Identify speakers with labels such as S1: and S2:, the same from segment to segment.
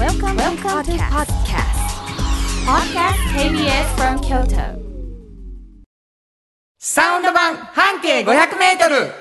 S1: Welcome, Welcome to podcast. Podcast KBS from Kyoto.
S2: サウンド版半径500メートル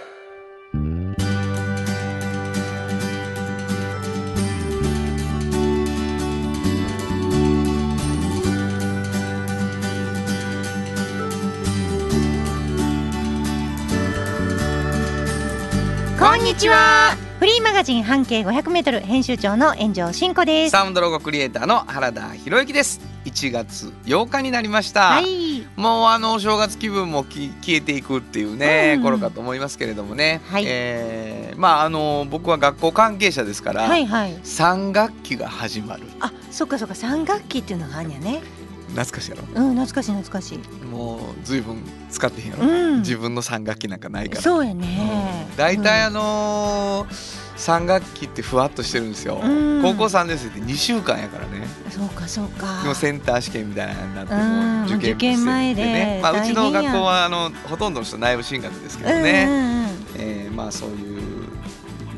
S3: こんにちはフリーマガジン半径500メートル編集長の炎上真子です。
S2: サウンドロゴクリエイターの原田博之です。1月8日になりました、
S3: はい。
S2: もうあのお正月気分もき消えていくっていうね、
S3: うん。
S2: 頃かと思いますけれどもね、
S3: はい。
S2: えーまああの僕は学校関係者ですから、
S3: はいはい
S2: 3学期が始まる
S3: あそっかそっか三学期っていうのがあるんやね
S2: 懐かしいやろ。
S3: うん懐かしい懐かしい。
S2: もう随分使ってへんやろ、
S3: うん。
S2: 自分の3学期なんかないから。
S3: そうやね。
S2: 大体あ
S3: うん。
S2: のー3学期ってふわっとしてるんですよ、
S3: うん。
S2: 高校3年生って2週間やからね。
S3: そうかそうか。
S2: でもセンター試験みたいなのになって
S3: うん
S2: もう受験
S3: 受験前で
S2: ね、まあ、うちの学校はあのほとんどの人内部進学ですけど
S3: うん
S2: ね、
S3: うんうん。
S2: えーまあそういう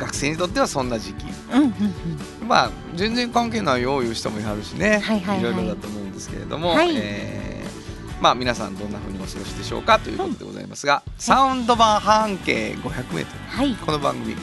S2: 学生にとってはそんな時期。
S3: うんうん
S2: まあ全然関係ないよういう人もいはるしね、
S3: はいはいはい。
S2: ろいろだと思うんですけれども、
S3: はい。
S2: えーまあ皆さんどんな風にお過ごしでしょうかということでございますが、サウンド版半径 500m
S3: はい。
S2: この番組。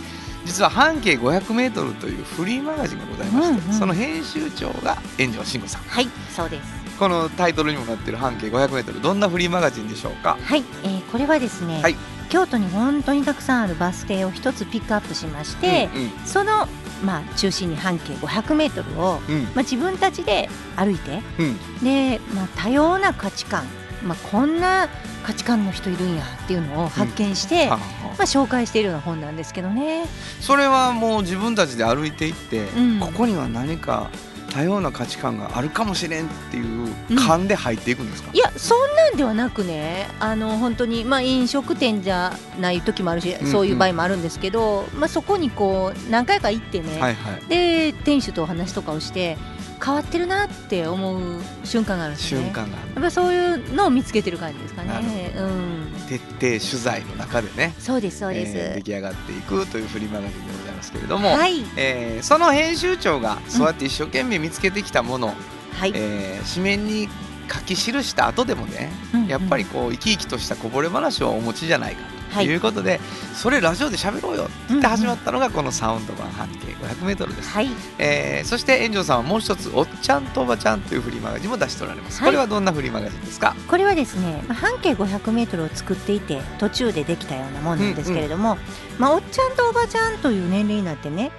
S2: 実は半径 500m というフリーマガジンがございまして、
S3: うんうん。
S2: その編集長が炎上慎吾さん。
S3: はいそうです。
S2: このタイトルにもなっている半径 500m どんなフリーマガジンでしょうか？
S3: はい、えー、これはですね、
S2: はい
S3: 京都に本当にたくさんあるバス停を一つピックアップしまして、
S2: うん
S3: そのまあ中心に半径500メートルを
S2: うん。うん
S3: まあ、自分たちで歩いて
S2: うん。
S3: で、まあ、多様な価値観、まあ、こんな価値観の人いるんやっていうのを発見して、
S2: はあは
S3: まあ、紹介しているような本なんですけどね。
S2: あそれはもう自分たちで歩いていって、
S3: うん。
S2: ここには何か多様な価値観があるかもしれんっていう勘で入っていくんですか、
S3: いやそんなんではなくねあの本当に、まあ、飲食店じゃない時もあるし、
S2: うん
S3: そういう場合もあるんですけど、まあ、そこにこう何回か行ってね、
S2: はいはい。
S3: で店主とお話とかをして変わってるなって思う瞬間があるんですね。
S2: 瞬間が
S3: やっぱそういうのを見つけてる感じですかね。うん、
S2: 徹底取材の中でね。
S3: そうですそうです。
S2: えー出来上がっていくというフリーマガジンでございますけれども、
S3: はい。
S2: えーその編集長がそうやって一生懸命見つけてきたもの、
S3: はい。
S2: えー紙面に書き記した後でもね
S3: うんうん。
S2: やっぱりこう生き生きとしたこぼれ話をお持ちじゃないかと
S3: はい。
S2: いうことで、それラジオで喋ろうよって始まったのがこのサウンド版半径 500m です、
S3: はい。
S2: えーそして炎上さんはもう一つ「おっちゃんとおばちゃん」というフリーマガジンも出しておられます、
S3: はい。
S2: これはどんなフリーマガジンですか？
S3: これはですね、まあ半径500メートルを作っていて途中でできたようなもんなんですけれども、まあおっちゃんとおばちゃんという年齢になってね、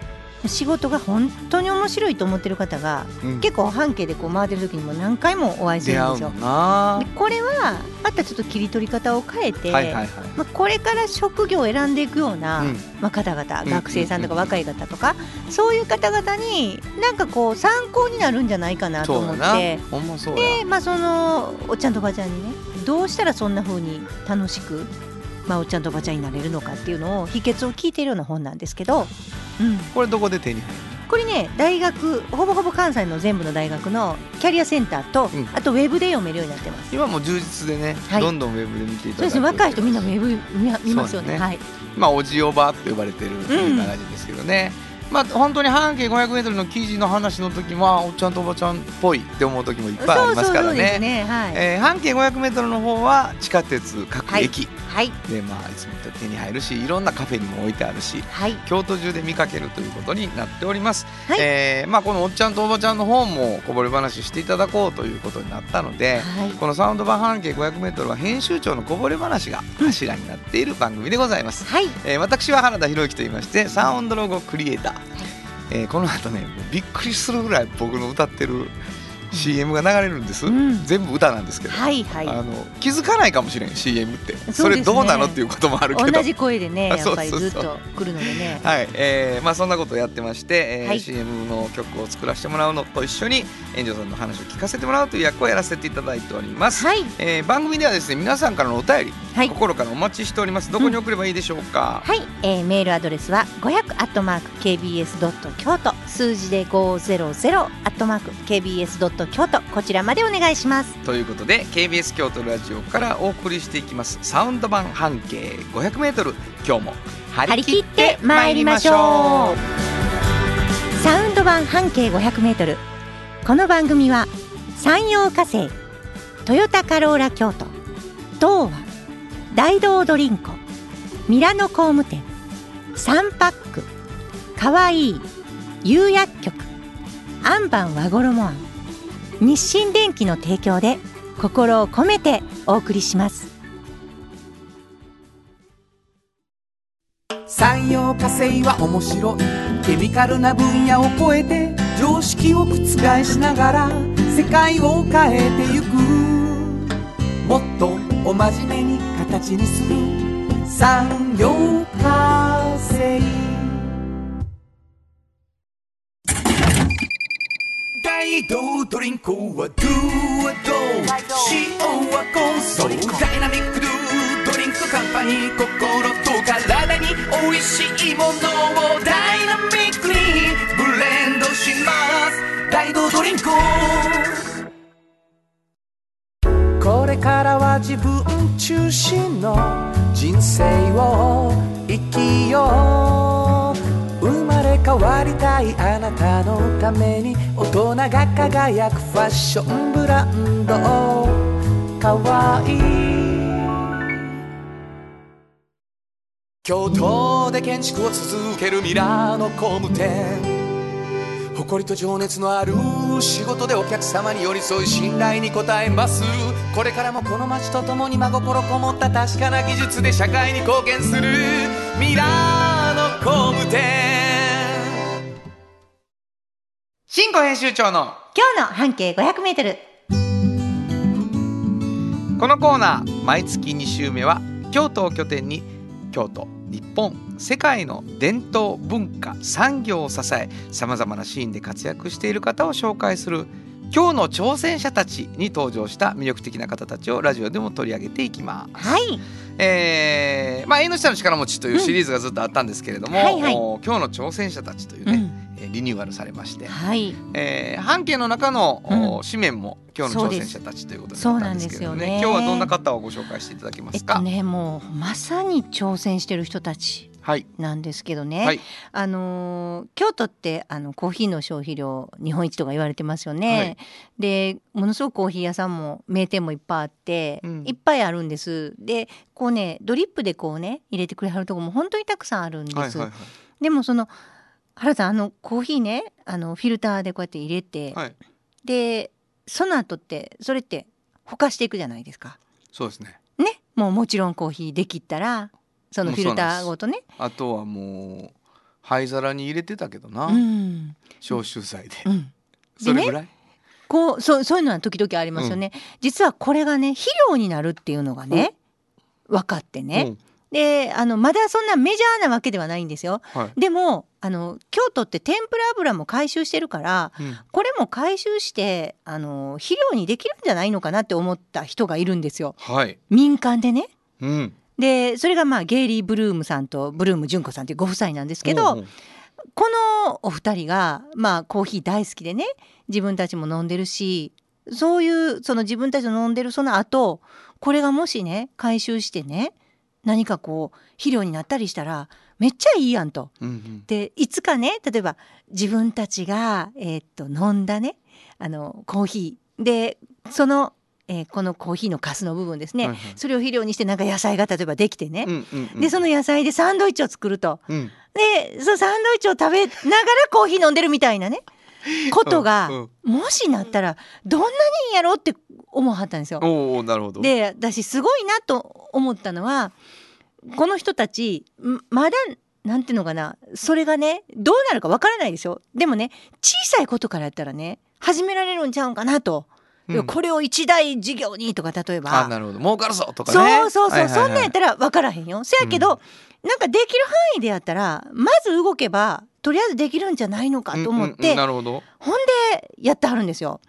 S3: 仕事が本当に面白いと思ってる方が
S2: うん。
S3: 結構半径でこう回ってる時にも何回もお会いす
S2: 出
S3: るんですよ。これはまたちょっと切り取り方を変えて、まあ、これから職業を選んでいくような、
S2: うん。
S3: まあ、方々
S2: うん。
S3: 学生さんとか
S2: うん。
S3: 若い方とか、そういう方々になんかこう参考になるんじゃないかなと思って。で、まあ、そのおっちゃんとおばちゃんにねどうしたらそんな風に楽しく、まあ、おっちゃんとおばちゃんになれるのかっていうのを秘訣を聞いているような本なんですけど、うん、
S2: これどこで手に入る
S3: これね大学ほぼほぼ関西の全部の大学のキャリアセンターと、
S2: うん。
S3: あとウェブで読めるようになってます。
S2: 今もう充実でね、
S3: はい。
S2: どんどんウェブで見ていただく
S3: そうですね若い人みんなウェブ見見ますよね。
S2: ね。
S3: はい、
S2: まあおじおばって呼ばれてるフリーマガジンですけどね、まあ本当に半径 500m の記事の話の時はおっちゃんとおばちゃんっぽいって思う時もいっぱいありますからね。
S3: ね。はい。
S2: えー半径 500m の方は地下鉄各駅、
S3: はい
S2: でまあいつも手に入るしいろんなカフェにも置いてあるし
S3: はい
S2: 京都中で見かけるということになっております、
S3: はい
S2: えーまあ、このおっちゃんとおばちゃんの方もこぼれ話していただこうということになったので、
S3: はい。
S2: このサウンド版半径 500m は編集長のこぼれ話が柱になっている番組でございます、
S3: はい。
S2: えー私は原田博之と言いましてサウンドロゴクリエイター、えーこの後ねびっくりするぐらい僕の歌ってる CM が流れるんです、
S3: うん。
S2: 全部歌なんですけど、
S3: はいはい。
S2: あの気づかないかもしれん CM って。そ,、
S3: ね。
S2: れどうなのっていうこともあるけど。
S3: 同じ声でね、
S2: あ
S3: やっぱりずっと来るのでね。
S2: はい、えーまあそんなことをやってまして、えー
S3: はい。
S2: CM の曲を作らせてもらうのと一緒に炎上さんの話を聞かせてもらうという役をやらせていただいております、
S3: はい。
S2: えー番組ではですね皆さんからのお便り、
S3: はい。
S2: 心からお待ちしております。どこに送ればいいでしょうか、
S3: はい、えーメールアドレスは500アットマーク KBS ドット京都数字で500アットマーク KBS ドット京都。こちらまでお願いします。
S2: ということで KBS 京都ラジオからお送りしていきます。サウンド版半径 500m 今日も張り切ってまいりましょう。
S3: サウンド版半径 500m この番組は山陽火星トヨタカローラ京都東和大道ドリンコミラノ工務店サンパックかわいい釉薬局。アンバン和衣あん日清電機の提供で心を込めてお送りします。
S4: 産業化成は面白い。ケミカルな分野を超えて常識を覆しながら世界を変えてゆく。もっとお真面目に形にする。産業化成。大道ドリンクはドゥはド塩はコンソーダイナミックドゥドリンクカンパニー心と体に美味しいものをダイナミックにブレンドします大道ドリンクこれからは自分中心の人生を生きよう。変わりたいあなたのために大人が輝くファッションブランドかわいい。京都で建築を続けるミラーの工務店。誇りと情熱のある仕事でお客様に寄り添い信頼に応えます。これからもこの街とともに真心こもった確かな技術で社会に貢献するミラーの工務店。
S2: 新語編集長の
S3: 今日の半径 500m
S2: このコーナー毎月2週目は京都を拠点に京都日本世界の伝統文化産業を支えさまざまなシーンで活躍している方を紹介する今日の挑戦者たちに登場した魅力的な方たちをラジオでも取り上げていきます。
S3: はい。
S2: えーまあ、縁の下の力持ちというシリーズがずっとあったんですけれども、
S3: うん。はいはい。
S2: お今日の挑戦者たちというね、
S3: うん。
S2: えーリニューアルされまして、
S3: はい。
S2: えー半径の中の、お
S3: うん。
S2: 紙面も今日の挑戦者たちということになったんですけどね。
S3: ね。
S2: 今日はどんな方をご紹介していただけま
S3: えっ
S2: すか。
S3: とねもうまさに挑戦してる人たち
S2: はい、
S3: なんですけどね、
S2: はい、
S3: あのー京都ってあのコーヒーの消費量日本一とか言われてますよね。
S2: はい。
S3: でものすごくコーヒー屋さんも名店もいっぱいあって、
S2: うん。
S3: いっぱいあるんです。でこうねドリップでこうね入れてくれはるとこも本当にたくさんあるんです。
S2: はい、はい、
S3: でもその原さんあのコーヒーねあのフィルターでこうやって入れて、
S2: はい、
S3: でその後ってそれってほかしていくじゃないですか。
S2: そうですね。
S3: ね？もうもちろんコーヒーできったらそのフィルターごとね。
S2: あとはもう灰皿に入れてたけどな、
S3: うん。
S2: 消臭剤で、
S3: うん。
S2: それぐらい？
S3: こうそうそういうのは時々ありますよね、実はこれがね肥料になるっていうのがね分かってね、であのまだそんなメジャーなわけではないんですよ。
S2: うん、はい、
S3: でもあの京都って天ぷら油も回収してるから
S2: うん。
S3: これも回収してあの肥料にできるんじゃないのかなって思った人がいるんですよ。
S2: はい、
S3: 民間でね。
S2: うん、
S3: でそれがまあゲイリー・ブルームさんとブルーム純子さんっていうご夫妻なんですけど、
S2: うんうん。
S3: このお二人がまあコーヒー大好きでね自分たちも飲んでるしそういうその自分たちの飲んでるその後これがもしね回収してね何かこう肥料になったりしたらめっちゃいいやんと。
S2: うんうん。
S3: でいつかね例えば自分たちが、えーっと飲んだねあのコーヒー。でその、えーこのコーヒーのカスの部分ですね、
S2: はいはい。
S3: それを肥料にしてなんか野菜が例えばできてね、
S2: うんうんうん。
S3: でその野菜でサンドイッチを作ると。
S2: うん。
S3: でそのサンドイッチを食べながらコーヒー飲んでるみたいなね。ことが、
S2: うん
S3: もしなったらどんなにいいんやろって思わはったんですよ。
S2: おおなるほど。
S3: で私すごいなと思ったのはこの人たちんまだなんていうのかなそれがねどうなるかわからないでしょ？でもね小さいことからやったらね始められるんちゃうんかなと、
S2: うん。
S3: これを一大事業にとか例えば。
S2: あなるほど。儲かるぞとかね。
S3: そうそうそう、
S2: はいはいはい。
S3: そんなんやったら分からへんよ。せやけど、なんかできる範囲でやったらまず動けばとりあえずできるんじゃないのかと思っ
S2: うんうん
S3: て、
S2: うんなるほど。
S3: ほんでやってはるんですよ。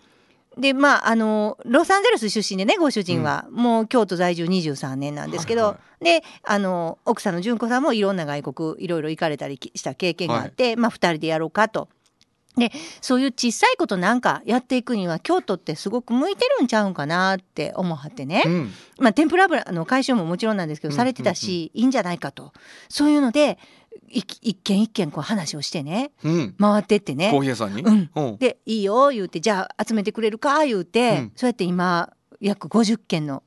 S3: でまああのロサンゼルス出身でねご主人は、もう京都在住23年なんですけど、
S2: はいは
S3: であの奥さんの純子さんもいろんな外国いろいろ行かれたりした経験があって、まあ2人でやろうかと。でそういう小さいことなんかやっていくには京都ってすごく向いてるんちゃうんかなって思はってね、
S2: うん。
S3: まあ、天ぷら油の回収ももちろんなんですけど、
S2: うん。
S3: されてたし、いいんじゃないかと。そういうのでい一軒一軒こう話をしてね。
S2: うん。
S3: 回ってってね。
S2: コーヒー屋さんに？
S3: うん。
S2: うん。
S3: で「いいよ」言うて「じゃあ集めてくれるか」言うて、
S2: うん。
S3: そうやって今約50軒の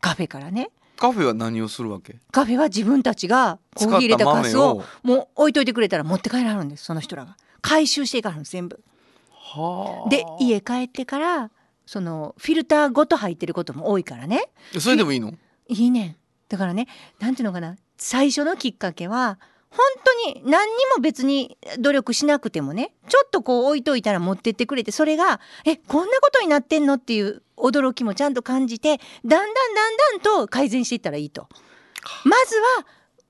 S3: カフェからね。
S2: カフェは何をするわけ？
S3: カフェは自分たちがコーヒー入れたカスをもう置いといてくれたら持って帰らはるんですその人らが。回収していかはるんです全部。
S2: はあ。
S3: で家帰ってからそのフィルターごと入ってることも多いからね。
S2: それでもいいの？
S3: いいね。んだからねなんていうのかな。最初のきっかけは本当に何にも別に努力しなくてもねちょっとこう置いといたら持ってってくれてそれがえこんなことになってんのっていう驚きもちゃんと感じてだんだんだんだんと改善していったらいいと。まずは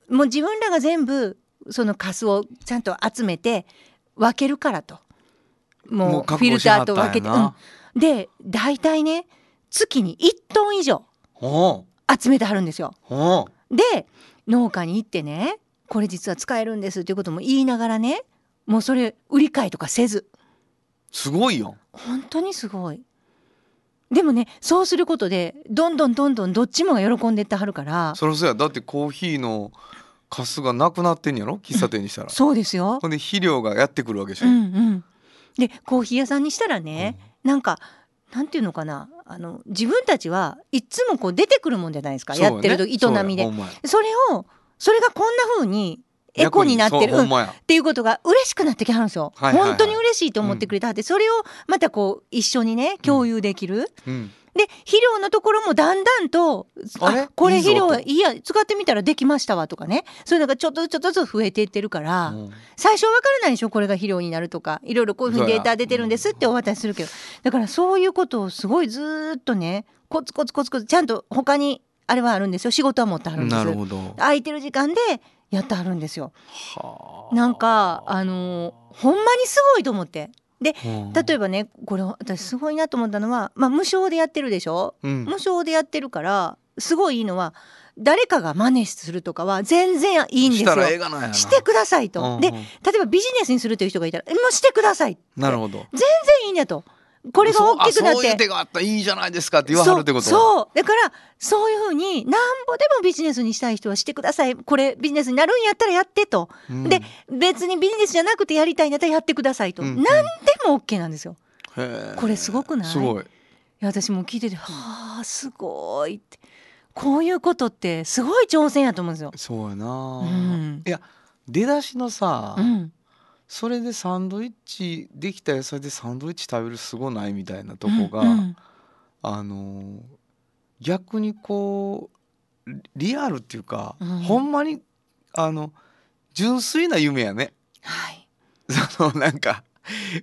S3: もう自分らが全部そのカスをちゃんと集めて分けるからと。
S2: もう
S3: フィルターと分けて、うん、で大体ね月に1トン以上
S2: ほ
S3: 集めてはるんですよ。で農家に行ってねこれ実は使えるんですっていうことも言いながらねもうそれ売り買いとかせず。
S2: すごいよ。
S3: 本当にすごい。でもねそうすることでどんどんどんどんどっちもが喜んでってはるから。
S2: そりゃそうや。だってコーヒーのカスがなくなってんやろ？喫茶店にしたら。
S3: そうですよ。
S2: ほんで肥料がやってくるわけでしょ、
S3: うんうん、でコーヒー屋さんにしたらね、なんかなんていうのかな？あの自分たちはいつもこう出てくるもんじゃないですか、
S2: やね。
S3: やってると営みで。
S2: そ
S3: れをそれがこんな風にエコになってる、うんっていうことが嬉しくなってきはるんですよ、
S2: はいはいはい。
S3: 本当に嬉しいと思ってくれたはって、それをまたこう一緒にね共有できる、
S2: うん。
S3: で肥料のところもだんだんと
S2: あれ？
S3: これ肥料いいや使ってみたらできましたわとかね。そういうのがちょっとずつちょっとずつ増えていってるから、
S2: うん。
S3: 最初は分からないでしょ？これが肥料になるとか。いろいろこういうふうにデータ出てるんですってお渡しするけど。だからそういうことをすごいずーっとねコツコツコツコツちゃんと他にあれはあるんですよ。仕事は持ってはるんです。
S2: なるほど。
S3: 空いてる時間でやってはるんですよ。
S2: はあ。
S3: なんかあのーほんまにすごいと思って。で
S2: うん。
S3: 例えばねこれ私すごいなと思ったのは、まあ、無償でやってるでしょ？
S2: うん。
S3: 無償でやってるからすごいいいのは誰かが真似するとかは全然いいんですよ。
S2: し
S3: てくださいと。で例えばビジネスにするという人がいたら「えもうしてください」
S2: なるほど。
S3: 全然いいんやと。これが大きくなって。
S2: そうあそういう手があったらいいじゃないですかって言わはるってこと
S3: そう。だからそういうふうになんぼでもビジネスにしたい人はしてください。これビジネスになるんやったらやってと、
S2: うん。
S3: で別にビジネスじゃなくてやりたいんだったらやってくださいと、
S2: うん。
S3: 何でも OK なんですよ。
S2: へえ
S3: これすごくない？
S2: すごい。
S3: いや私も聞いててはあすごいって。こういうことってすごい挑戦やと思うんですよ。
S2: そうやな、
S3: うん。
S2: いや出だしのさ、
S3: うん、
S2: それでサンドイッチできた野菜でサンドイッチ食べるすごないみたいなとこが、
S3: うんうん。
S2: あのー逆にこうリリアルっていうか、
S3: うん。
S2: ほんまにあの純粋な夢やね。
S3: はい。
S2: そのなんか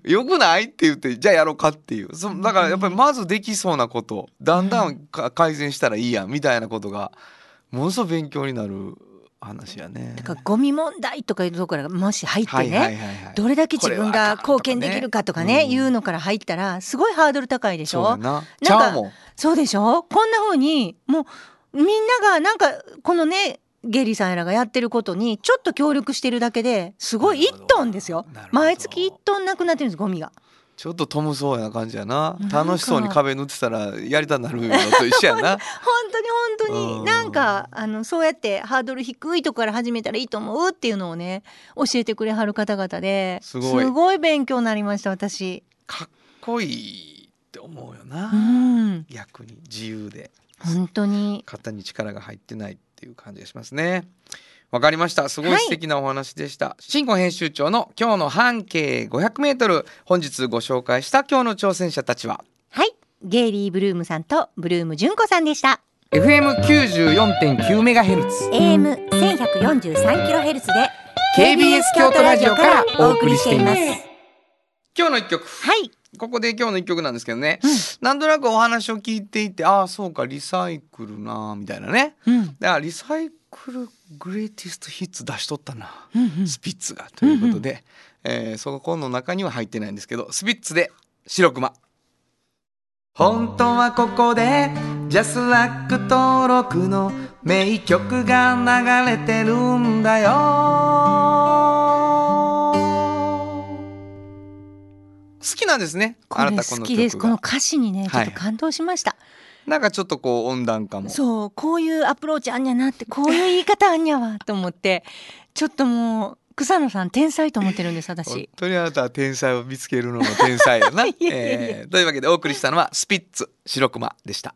S2: よくないって言ってじゃあやろうかっていう。そだからやっぱりまずできそうなことだんだんか改善したらいいやみたいなことがものすごい勉強になる話やね。
S3: だからゴミ問題とかいうところがもし入ってね、どれだけ自分が貢献できるかとかね
S2: うん
S3: いうのから入ったらすごいハードル高いでしょ？
S2: そうやな。ち
S3: なんか。そうでしょ？こんな風にもうみんながなんかこのねゲリさんらがやってることにちょっと協力してるだけですごい1
S2: なるほど
S3: トンですよ毎月1トンなくなってるんですゴミが。
S2: ちょっとトムそうやな感じやな。楽しそうに壁塗ってたらやりたくなるのと一緒やな。
S3: 本当に本当
S2: うん。
S3: になんかあのそうやってハードル低いとこから始めたらいいと思うっていうのをね教えてくれはる方々です
S2: ごい
S3: 勉強になりました私。
S2: かっこいいって思うよな、
S3: うん。
S2: 逆に自由で。
S3: 本当に。
S2: 肩に力が入ってないっていう感じがしますねわかりました。すごい素敵なお話でした、新婚編集長の今日の半径500メートル本日ご紹介した今日の挑戦者たちは？
S3: はい。ゲイリー・ブルームさんとブルーム純子さんでした。
S2: FM94.9 メガヘルツ。
S3: AM1143kHz で
S2: KBS 京都ラジオからお送りしています。今日の一曲。
S3: はい
S2: ここで今日の一曲なんですけどね、
S3: うん。
S2: なんとなくお話を聞いていてああそうかリサイクルなみたいなね。
S3: うん。
S2: だからリサイクルグレイティストヒッツ出しとったな、
S3: うんうん。
S2: スピッツがということで、えーそこの中には入ってないんですけどスピッツで白熊。本当はここでジャスラック登録の名曲が流れてるんだよきなんですね。
S3: これ好きです。この歌詞にねちょっ
S2: はい
S3: と感動しました、
S2: なんかちょっとこう温暖化も。
S3: そうこういうアプローチあんやなってこういう言い方あんやわと思ってちょっともう草野さん天才と思ってるんです
S2: 本
S3: 私。
S2: 当にあなたは天才を見つけるのの天才やな、えーというわけでお送りしたのはスピッツ白熊でした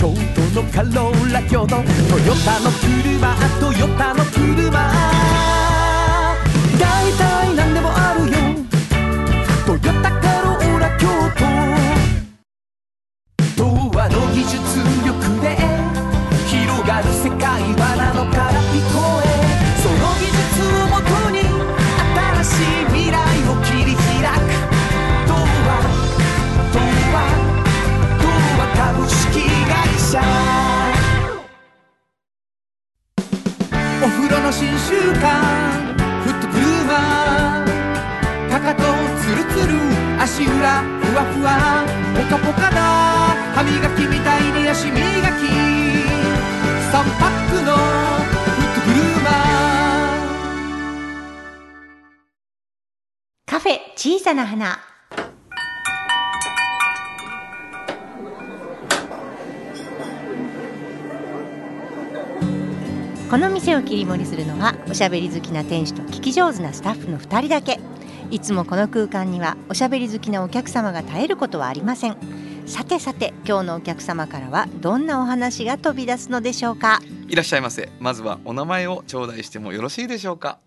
S4: 京都のカローラ京都トヨタの車トヨタの車大体何でもあるよトヨタカローラ京都童話の技術力呂の新習慣フットブルーマーかかとツルツル足裏ふわふわポカポカだ歯磨きみたいに足磨き3パックのフットブルーマー
S3: カフェ小さな花。この店を切り盛りするのはおしゃべり好きな店主と聞き上手なスタッフの2人だけ。いつもこの空間にはおしゃべり好きなお客様が絶えることはありません。さてさて今日のお客様からはどんなお話が飛び出すのでしょうか？
S2: いらっしゃいませ。まずはお名前を頂戴してもよろしいでしょうか？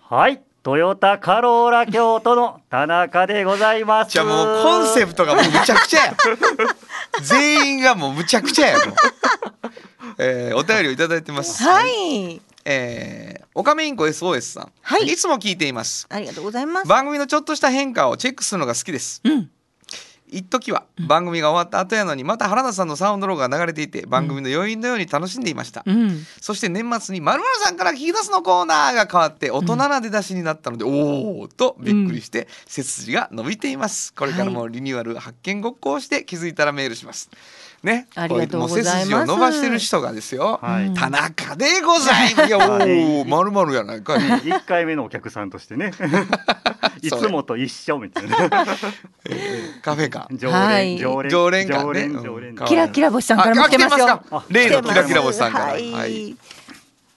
S5: はい、トヨタカローラ京都の田中でございます。
S2: じゃあもうコンセプトがもうむちゃくちゃや。全員がもうむちゃくちゃやもう、えー、お便りをいただいてます。
S3: はい。
S2: えー、オカメインコ SOS さん、
S3: はい。
S2: いつも聞いています。
S3: ありがとうございます。
S2: 番組のちょっとした変化をチェックするのが好きです。
S3: うん。
S2: 一時は番組が終わった後やのにまた原田さんのサウンドロゴが流れていて番組の余韻のように楽しんでいました、
S3: うん。
S2: そして年末に「まるさんから聞き出すのコーナー」が変わって大人な出だしになったので、おおとびっくりして背筋が伸びています。これからもリニューアル発見ごっこをして気づいたらメールしますね。
S3: ありがとうございます。
S2: 背筋を伸ばしてる人がですよ、
S5: はい。
S2: 田中でございます い。やまるまるやないかい。
S5: 一回目のお客さんとしてね、いつもと一緒みたいな。
S2: カフェか。
S5: 常
S3: はい。
S5: 連、常連、
S2: 常連感
S5: 常
S2: ね
S5: 連、常連
S2: うん。
S3: キラキラ星さんからも来てますよ。
S2: 例のキラキラ星さんから。
S3: はい。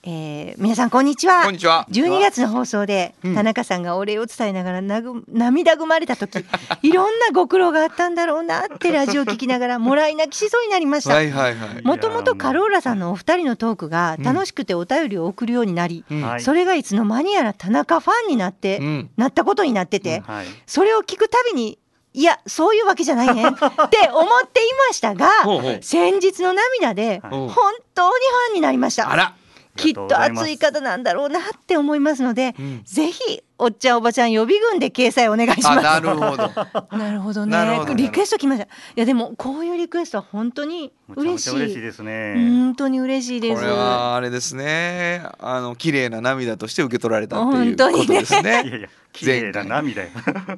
S2: はい
S3: えー皆さんこんにちは。
S2: こんにちは。
S3: 12月の放送で、
S2: うん。
S3: 田中さんがお礼を伝えながらなぐ涙ぐまれた時、いろんなご苦労があったんだろうなってラジオ聞きながらもらい泣きしそうになりました。
S2: はいはいはい。
S3: もともとカローラさんのお二人のトークが楽しくてお便りを送るようになり、
S2: うん。
S5: はい。
S3: それがいつの間にやら田中ファンになって、
S2: うん。
S3: なったことになってて、
S5: はい。
S3: それを聞くたびにいやそういうわけじゃないね って思っていましたが
S2: ほうほう。
S3: 先日の涙で
S5: はい
S3: 本当にファンになりました、
S2: あら
S3: きっと熱い方なんだろうなって思いますので、
S2: うん。
S3: ぜひおっちゃんおばちゃん予備軍で掲載お願いします。
S2: あなるほど。
S3: なるほどね。リクエスト来ました。いやでもこういうリクエストは本当に嬉しい。
S5: 嬉しいですね。
S3: 本当に嬉しいです
S2: これはあれですね。あの綺麗な涙として受け取られたっていうことです
S5: いや
S2: ね。
S5: いや、綺麗な涙よ。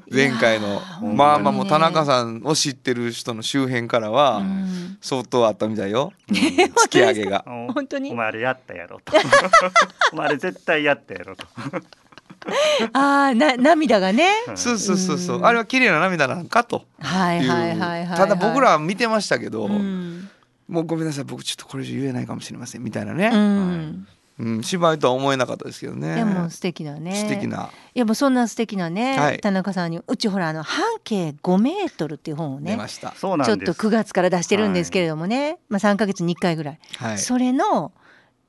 S2: 前回の。まあまあもう田中さんを知ってる人の周辺からは
S3: うん。
S2: 相当あったみたいよ、うん 突き上げが。
S5: お
S3: 本当に？
S5: お前あれやったやろと。お前あれ絶対やったやろと。
S3: ああな涙がね。
S2: そうそうそうそう。
S3: うん。
S2: あれは綺麗な涙なんかと。
S3: はいはいはいはいはい。
S2: ただ僕らは見てましたけど、
S3: うん。
S2: もうごめんなさい僕ちょっとこれ以上言えないかもしれませんみたいなね、
S3: うん。
S2: うん芝居とは思えなかったですけどね。
S3: いやもう素敵だね。
S2: 素敵な。い
S3: やもうそんな素敵なね、
S2: はい。
S3: 田中さんにうちほらあの半径5メートルっていう本をね
S2: 出ました。
S5: そうなんです。
S3: ちょっと9月から出してるんですけれどもね、まあ3ヶ月に1回ぐらい、
S2: はい。
S3: それの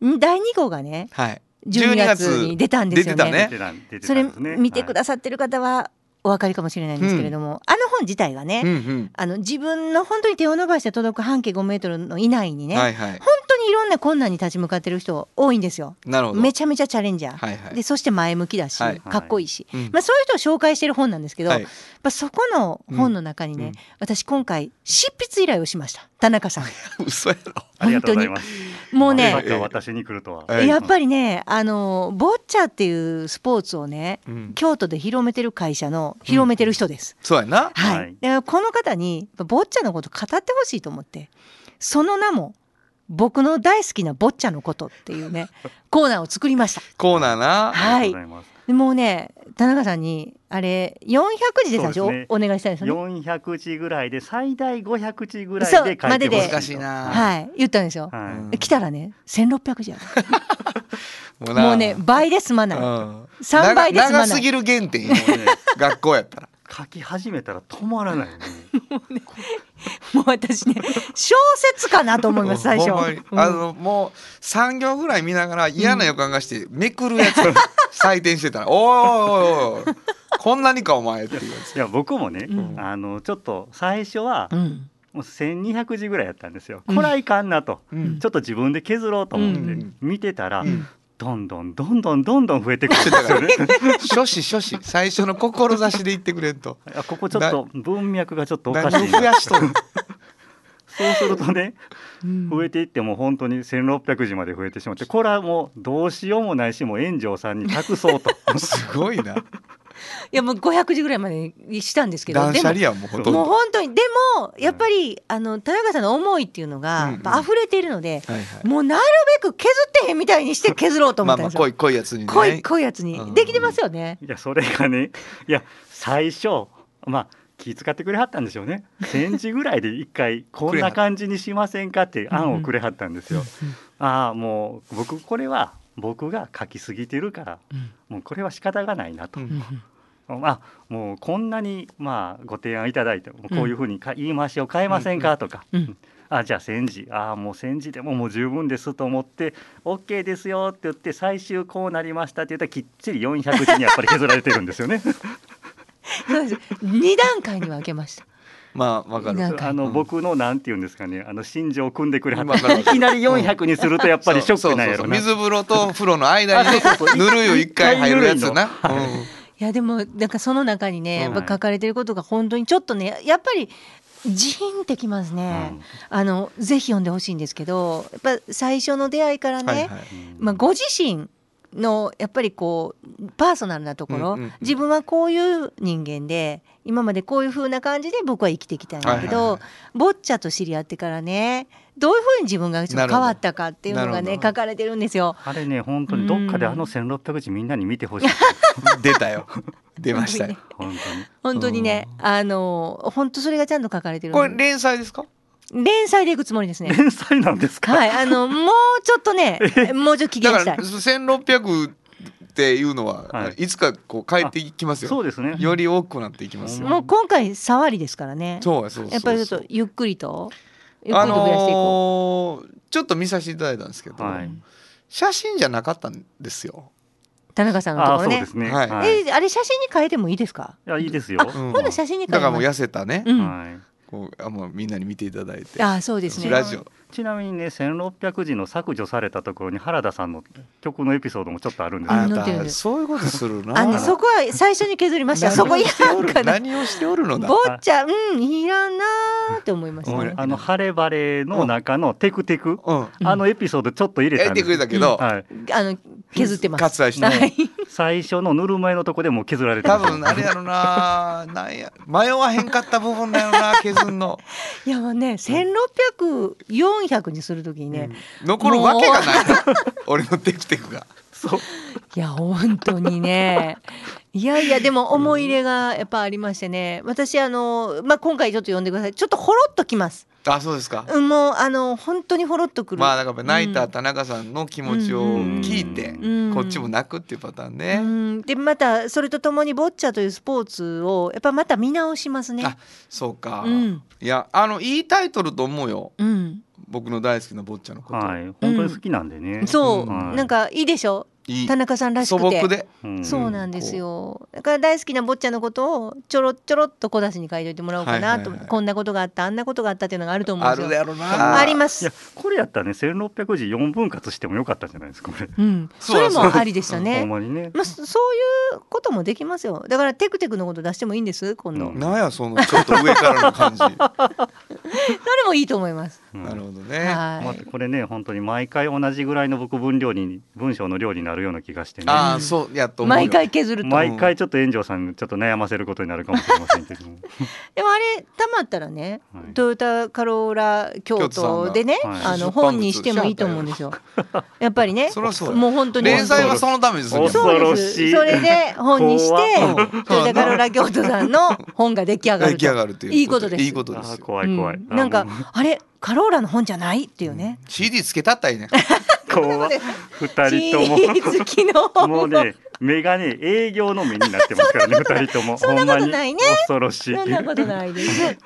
S3: ん第2号がね
S2: はい
S3: 12月に出たんですよね。
S2: 出てたね
S3: それ見てくださってる方はお分かりかもしれないんですけれども、あの本自体がね、
S2: うんうん。
S3: あの自分の本当に手を伸ばして届く半径5メートルの以内にね、
S2: はいはい。
S3: 本当ににいろんな困難に立ち向かってる人多いんですよ。
S2: なるほど。
S3: めちゃめちゃチャレンジャー、
S2: はいはい。
S3: でそして前向きだし、
S2: はい。
S3: かっこいいし、
S2: うん。
S3: まあ、そういう人を紹介してる本なんですけど、
S2: はい
S3: ぱそこの本の中にね、
S2: うん。
S3: 私今回執筆依頼をしました。田中さん。
S2: 嘘やろ。
S5: ありがとうございます。
S3: もうね
S5: 私に来るとは。
S2: ええ
S3: やっぱりねあのボッチャっていうスポーツをね、
S2: うん。
S3: 京都で広めてる会社の広めてる人です。
S2: そうやな。
S3: はい、
S5: はい。
S3: この方にボッチャのこと語ってほしいと思ってその名も僕の大好きなボッチャのことっていうねコーナーを作りました。
S2: コーナーな。
S3: はいもうね田中さんにあれ400字で最初
S5: ね。
S3: お願いしたいんですよね。
S5: 400字ぐらいで最大500字ぐらいで書いて
S3: までで。
S5: ほしい
S2: 難しいな。
S3: はい言ったんですよ。
S5: は
S2: うん。
S3: 来たらね1600字や。
S2: もうな。
S3: もうね倍で済まない。
S2: うん。
S3: 3倍で済まない。
S2: 長長すぎる原点よ 学校やったら。
S5: い。書き始めたら止まらないよ ね。
S3: もう私ね小説かなと思います最初。うん。
S2: あのもう3行ぐらい見ながら嫌な予感がしてめくるやつ 採点してたら「おいおいおいこんなにかお前」っていうやつ。
S5: いや僕もね、
S3: うん。
S5: あのちょっと最初は
S3: うん。
S5: もう1200字ぐらいやったんですよ。
S3: うん
S5: こらいかんなと、
S2: うん。
S5: ちょっと自分で削ろうと思って、
S2: うん。
S5: 見てたら、
S2: うん
S5: どんどんどんどんどんどん増えてくるんですよね。
S2: 初子初子最初の志で言ってくれんと。
S5: あここちょっと文脈がちょっとおかしいな。
S2: やしとる？
S5: そうするとね
S3: うん。
S5: 増えていっても本当に1600字まで増えてしまってこれはもうどうしようもないしもう炎上さんに託そうと。
S2: すごいな い
S3: やもう500字ぐらいまでしたんですけどでも
S2: 断捨離やんもうほとん
S3: もう
S2: ど
S3: 本当にでもやっぱり、あの田中さんの思いっていうのが、
S2: うん
S3: やっぱ溢れているので、
S2: はいはい。
S3: もうなるべく削ってへんみたいにして削ろうと思ったんですよ。
S2: まあまあ濃い濃いやつにね。
S3: 濃い濃いやつに、
S2: うん。
S3: できてますよね。
S5: いやそれがねいや最初まあ気遣ってくれはったんでしょうね。1,000字ぐらいで一回こんな感じにしませんかって案をくれはったんですよ。ああもう僕これは僕が書きすぎてるからもうこれは仕方がないなと。
S2: うん
S5: あもうこんなにまあご提案いただいてこういうふうにか言い回しを変えませんかとか、
S3: うん。
S5: あじゃあ千字ああもう千字でももう十分ですと思って OK ですよって言って最終こうなりましたって言ったらきっちり400字にやっぱり削られてるんですよね。
S3: そうです。二段階に分けました。
S2: まあわかる。
S5: あの
S2: うん
S5: 僕のなんて言うんですかね。あの心情を組んでくれはいきなり400にするとやっぱりショックなんやろな。
S2: そうそうそう水風呂と風呂の間にね ぬるいを一回入るやつな、
S5: い
S3: やでもなんかその中にね、
S2: うん
S3: やっぱ書かれてることが本当にちょっとねやっぱりジーンってきますね、
S5: うん。
S3: あのぜひ読んでほしいんですけどやっぱ最初の出会いからね、
S2: はいはい。
S3: まあ、ご自身のやっぱりこうパーソナルなところ、
S2: うんうんうん。
S3: 自分はこういう人間で今までこういう風な感じで僕は生きてきたんだけど、
S2: はいはいはい。
S3: ボッチャと知り合ってからねどういう風に自分がちょっと変わったかっていうのがね書かれてるんですよ。
S5: あれね本当にどっかであの1600字みんなに見てほしい。
S2: 出たよ。出ましたよ。
S5: 本当に。
S3: 本当に。ね、あの本当それがちゃんと書かれてる
S2: これ連載ですか？
S3: 連載でいくつもりですね。
S5: 連載なんですか？
S3: はい、あのもうちょっとね、もうちょっと聞きした。い
S2: だから。1600っていうのは、、
S5: はい。
S2: つかこう変えていきますよ。
S5: そうですね。
S2: より多くなっていきますよ、
S3: もう今回触りですからね。
S2: そうそうそうそう
S3: やっぱりちょっとゆっくりとゆっく
S2: あ
S3: りと増やしていこ
S2: のーちょっと見させていただいたんですけど、
S5: はい。
S2: 写真じゃなかったんですよ、
S3: う。田中さんのと
S5: あ
S3: ころね。
S5: そうですね。
S2: はい
S3: えあれ写真に変えてもいいですか？
S5: やいいですよ。
S3: あ、
S2: うん
S3: 今度写真に変えます。
S2: だからもう痩せたね、
S3: うん。
S5: はい。
S2: こうあもうみんなに見ていただいて。
S3: あ、そうですね。
S2: ラジオ。
S5: ちなみにね1600字の削除されたところに原田さんの曲のエピソードもちょっとあるんですよ。
S2: あな
S3: 載ってる。
S2: たそういうことするな。
S3: あね、そこは最初に削りました。そこい
S2: 何をしておる
S3: らんかな。
S2: 何をしておるのだ？
S3: ボッチャ、うん、いらんなーって思いました。ね
S2: うん。
S5: あの晴れ晴れの中のテクテク、
S2: うん。
S5: あのエピソードちょっと入れたんです。
S2: くれたけど、
S5: はい、
S3: あの削ってます。
S2: 割愛して
S3: はい。
S5: 最初のぬるま湯のとこでもう削られて
S2: 多分あれやろな。なんや。迷わへんかった部分だよな削んの、
S3: いやもうね、千六百四百にするときにね、
S2: 残るわけがない。俺のテクテクが。
S5: そう。
S3: いや本当にね。いやいやでも思い入れがやっぱありましてね。私あのまあ今回ちょっと読んでください。ちょっとほろっときます。
S2: あそうですか、
S3: うんもうあの本当にほろっとくる。
S2: まあだから泣いた
S3: うん。
S2: 田中さんの気持ちを聞いて、
S3: うん。
S2: こっちも泣くっていうパターン
S3: う
S2: ね、
S3: ん。でまたそれとともにボッチャというスポーツをやっぱまた見直しますね。
S2: あ。そうか、
S3: うん。
S2: いやあのいいタイトルと思うよ。
S3: うん。
S2: 僕の大好きな坊ちゃんのこと、
S5: はい。本当に好きなんでね、
S3: そう、
S5: はい。
S3: なんかいいでしょ？田中さんらし
S2: 素
S3: くて。
S2: 朴で。
S5: うん。
S3: そうなんですよ。だから大好きな坊ちゃんのことをちょろちょろっと小出しに書いといてもらおうかなと、
S2: はいはいはい。
S3: こんなことがあったあんなことがあったっていうのがあると思うん
S2: あ
S3: ですよ。
S2: るやろな。
S3: あります。
S5: いやこれやったらね1600字4分割してもよかったんじゃないですかこれ、
S3: うん、それもありでした
S5: ほ
S3: ね
S5: ん。まにね。
S3: まあ、そそういうこともできますよ。だからテクテクのこと出してもいいんです。今度。
S5: うん。
S2: なんやそのちょっと上からの感じ
S3: れもいいと思います。
S5: うん。
S2: るほどね、
S3: はい。
S5: まあ、これね本当に毎回同じぐらいの僕分量に文章の量になるような気がしてね。
S2: ああそうやと思うよ。
S3: 毎回削ると。
S5: 毎回ちょっと炎上さんちょっと悩ませることになるかもしれませんけども。
S3: でもあれたまったらね、
S5: はい。
S3: トヨタカローラ京都でね、あの
S2: はい。
S3: 本にしてもいいと思うんですよ。やっぱりね、
S2: そそうや。
S3: もう本当に。
S2: 連載はそのためにするんや
S5: 恐
S3: そうです。
S5: ろしい。
S3: それで本にしてトヨタカローラ京都さんの本が出来上がる
S2: 出
S3: と。
S2: 来上がるっていう
S3: いいことです
S2: いいことです
S5: 怖い怖い、
S3: うんなんか
S5: あ
S3: れカローラの本じゃない？っていうね。
S2: CD つけたったらいいね
S5: 怖い二人とも。
S3: チーズの。本
S5: もうね目がね営業の目になってますからね二人とも。
S3: そんなことないね。
S5: 恐ろしい。
S3: そんなことないです。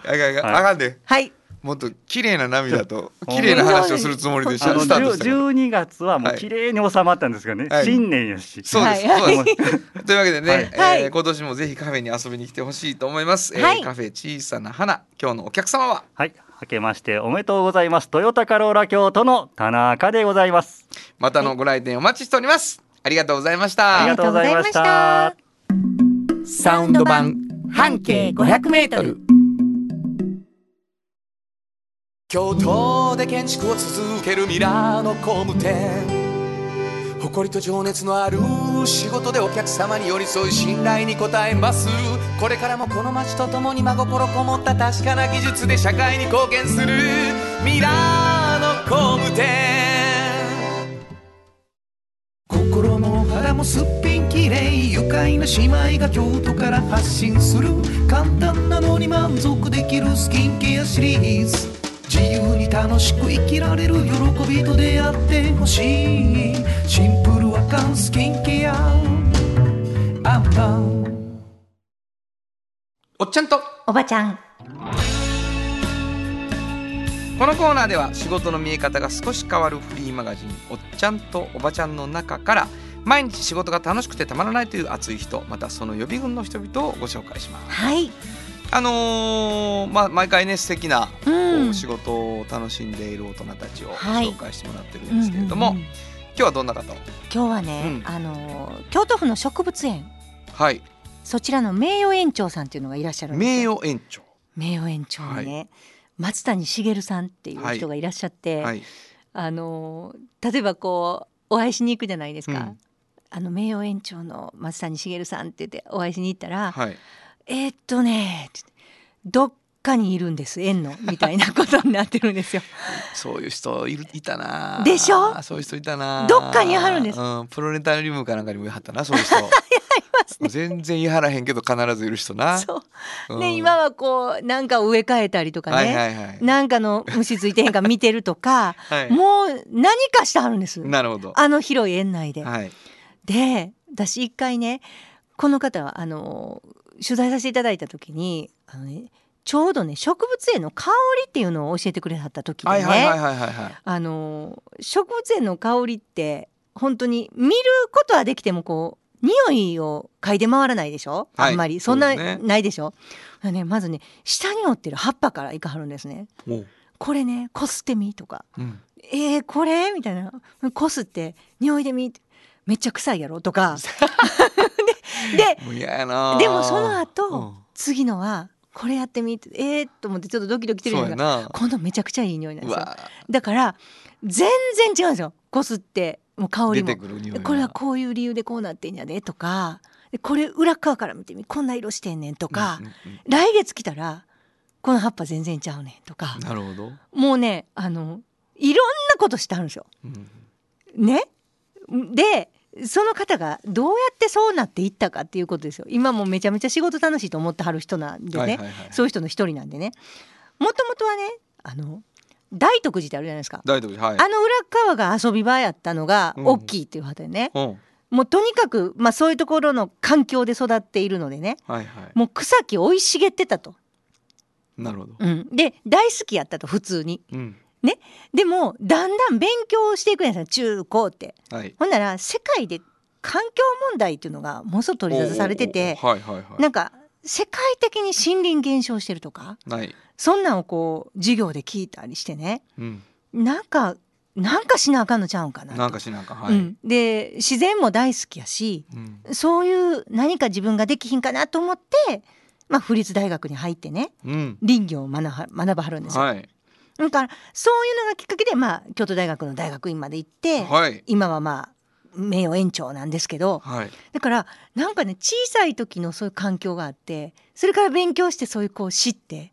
S2: あかんで。
S3: はい。
S2: もっと綺麗な涙と綺麗な話をするつもりでしたから。
S5: 12月はもう綺麗に収まったんですがね、
S2: はい。
S5: 新年やし、
S2: そうです、
S3: はい。
S2: そうです。というわけでね、
S5: はい。
S2: えー
S3: はい。
S2: 今年もぜひカフェに遊びに来てほしいと思います。えー
S3: はい
S2: カフェ小さな花、今日のお客様は？
S5: はい。明けましておめでとうございます。トヨタカローラ京都の田中でございます。
S2: またのご来店お待ちしております。ありがとうございました。
S5: ありがとうございました。
S2: サウンド版半径500メートル。
S4: 京都で建築を続けるミラーの工務店。誇りと情熱のある仕事でお客様に寄り添い信頼に応えます。これからもこの街とともに真心こもった確かな技術で社会に貢献する。ミラーの工務店。心も肌もすっぴんきれい愉快な姉妹が京都から発信する。簡単なのに満足できるスキンケアシリーズ。自由に楽しく生きられる喜びと出会ってほしいシンプルアカンスキンケアアンパン
S2: おっちゃんと
S3: おばちゃん。
S2: このコーナーでは仕事の見え方が少し変わるフリーマガジン「おっちゃんとおばちゃん」の中から毎日仕事が楽しくてたまらないという熱い人またその予備軍の人々をご紹介します。
S3: はい。
S2: あのーまあ、毎回ね素敵な
S3: う。
S2: ん。仕事を楽しんでいる大人たちを
S3: はい。
S2: 紹介してもらってるんですけれども、
S3: うんうんうん。
S2: 今日はどんな方？を
S3: 今日はね、
S2: うん。
S3: あのー京都府の植物園。
S2: はい。
S3: そちらの名誉園長さんっていうのがいらっしゃるんです
S2: 名
S3: よ。
S2: 誉園長。
S3: 名誉園長にね、松谷茂さんっていう人がいらっしゃって、
S2: はい。
S3: あのー例えばこうお会いしに行くじゃないですか。
S2: うん。
S3: あの名誉園長の松谷茂さんって言ってお会いしに行ったら、
S2: はい
S3: えーっとねどっかにいるんです園の みたいなことになってるんですよ。
S2: そういう人いるいたな。
S3: でしょ？
S2: そういう人いたな。
S3: どっかにあるんです。
S2: うん、プロレタリウムかなんかにもいはったなそういう人。全然言いはらへんけど必ずいる人な。
S3: そう。
S2: うん。
S3: ね今はこうなんか植え替えたりとかね、
S2: はいはいはい。
S3: なんかの虫ついてへんか見てるとか、
S2: はい。
S3: もう何かしてはるんです。
S2: なるほど。
S3: あの広い園内で。
S2: はい。
S3: で私一回ねこの方はあの取材させていただいた時にあの、ね、ちょうどね植物園の香りっていうのを教えてくれはった時でね、あの植物園の香りって本当に見ることはできてもこう匂いを嗅いで回らないでしょ、
S2: はい。
S3: あんまり。そんな
S2: ね。
S3: ないでしょ？ねまずね下に折ってる葉っぱからいかはるんですね。これねこすってみとか。
S2: うん。
S3: えー、これ？みたいな。こすって匂いでみ。めっちゃ臭いやろ？とか でで
S2: も
S3: その後、
S2: うん。
S3: 次のはこれやってみってえー、と思ってちょっとドキドキしてる
S2: そうや
S3: のが
S2: な。
S3: 今度めちゃくちゃいい匂いなんですよ。だから全然違うんですよ。こすってもう香り
S2: 出
S3: もこれはこういう理由でこうなってんやでとか。でこれ裏側から見てみこんな色してんねんとか、
S2: うんうん
S3: 来月来たらこの葉っぱ全然ちゃうねんとか。
S2: うんなるほど、
S3: もうねあのいろんなことしてあるんですよ。
S2: うん。
S3: ね？でその方がどうやってそうなっていったかっていうことですよ。今もうめちゃめちゃ仕事楽しいと思ってはる人なんでね、
S2: はいはいはい
S3: そういう人の一人なんでね。もともとはねあの大徳寺ってあるじゃないですか、
S2: 大徳寺はい。
S3: あの裏側が遊び場やったのが
S2: うん。
S3: 大きいっていうことでね、
S2: うん。
S3: もうとにかく、まあ、そういうところの環境で育っているのでね。
S2: はいはい。
S3: もう草木生い茂ってたと、
S2: なるほど。
S3: うん、で大好きやったと普通に。
S2: うん
S3: でもだんだん勉強していくんですよ中高って。
S2: はい。
S3: ほんなら世界で環境問題っていうのがものすごく取り沙汰されてて
S2: はいはいはい。
S3: なんか世界的に森林減少してるとか
S2: ない、
S3: そんなんをこう授業で聞いたりしてね。
S2: うん、
S3: なんかなんかしなあかんのちゃうんかなと。
S2: なんかしなんかはい、
S3: うん、で自然も大好きやし
S2: うん。
S3: そういう何か自分ができひんかなと思って、まあ、府立大学に入ってね
S2: うん。
S3: 林業を学ばはるんですよ。
S2: はい
S3: だからそういうのがきっかけで、まあ、京都大学の大学院まで行って、
S2: はい。
S3: 今はまあ名誉園長なんですけど
S2: はい。
S3: だからなんかね小さい時のそういう環境があってそれから勉強してそういうこう知って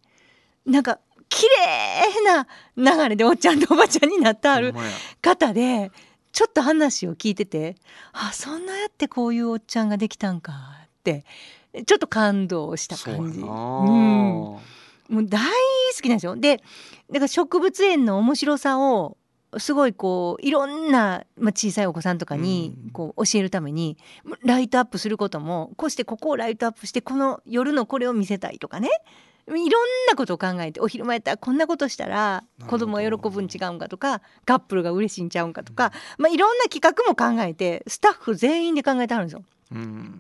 S3: なんか綺麗な流れでおっちゃんとおばちゃんになってある方でちょっと話を聞いててあそんなやってこういうおっちゃんができたんかってちょっと感動した感じ。
S2: な、
S3: うんもう大好きなんですよ。でだから植物園の面白さをすごいこういろんな、まあ、小さいお子さんとかに
S2: うん。
S3: こう教えるためにライトアップすることもこうしてここをライトアップしてこの夜のこれを見せたいとかね。いろんなことを考えてお昼間やったらこんなことしたら子供が喜ぶん違うんかとかカップルが嬉しいんちゃうんかとか、まあ、いろんな企画も考えてスタッフ全員で考えてあるんですよ。
S2: うん。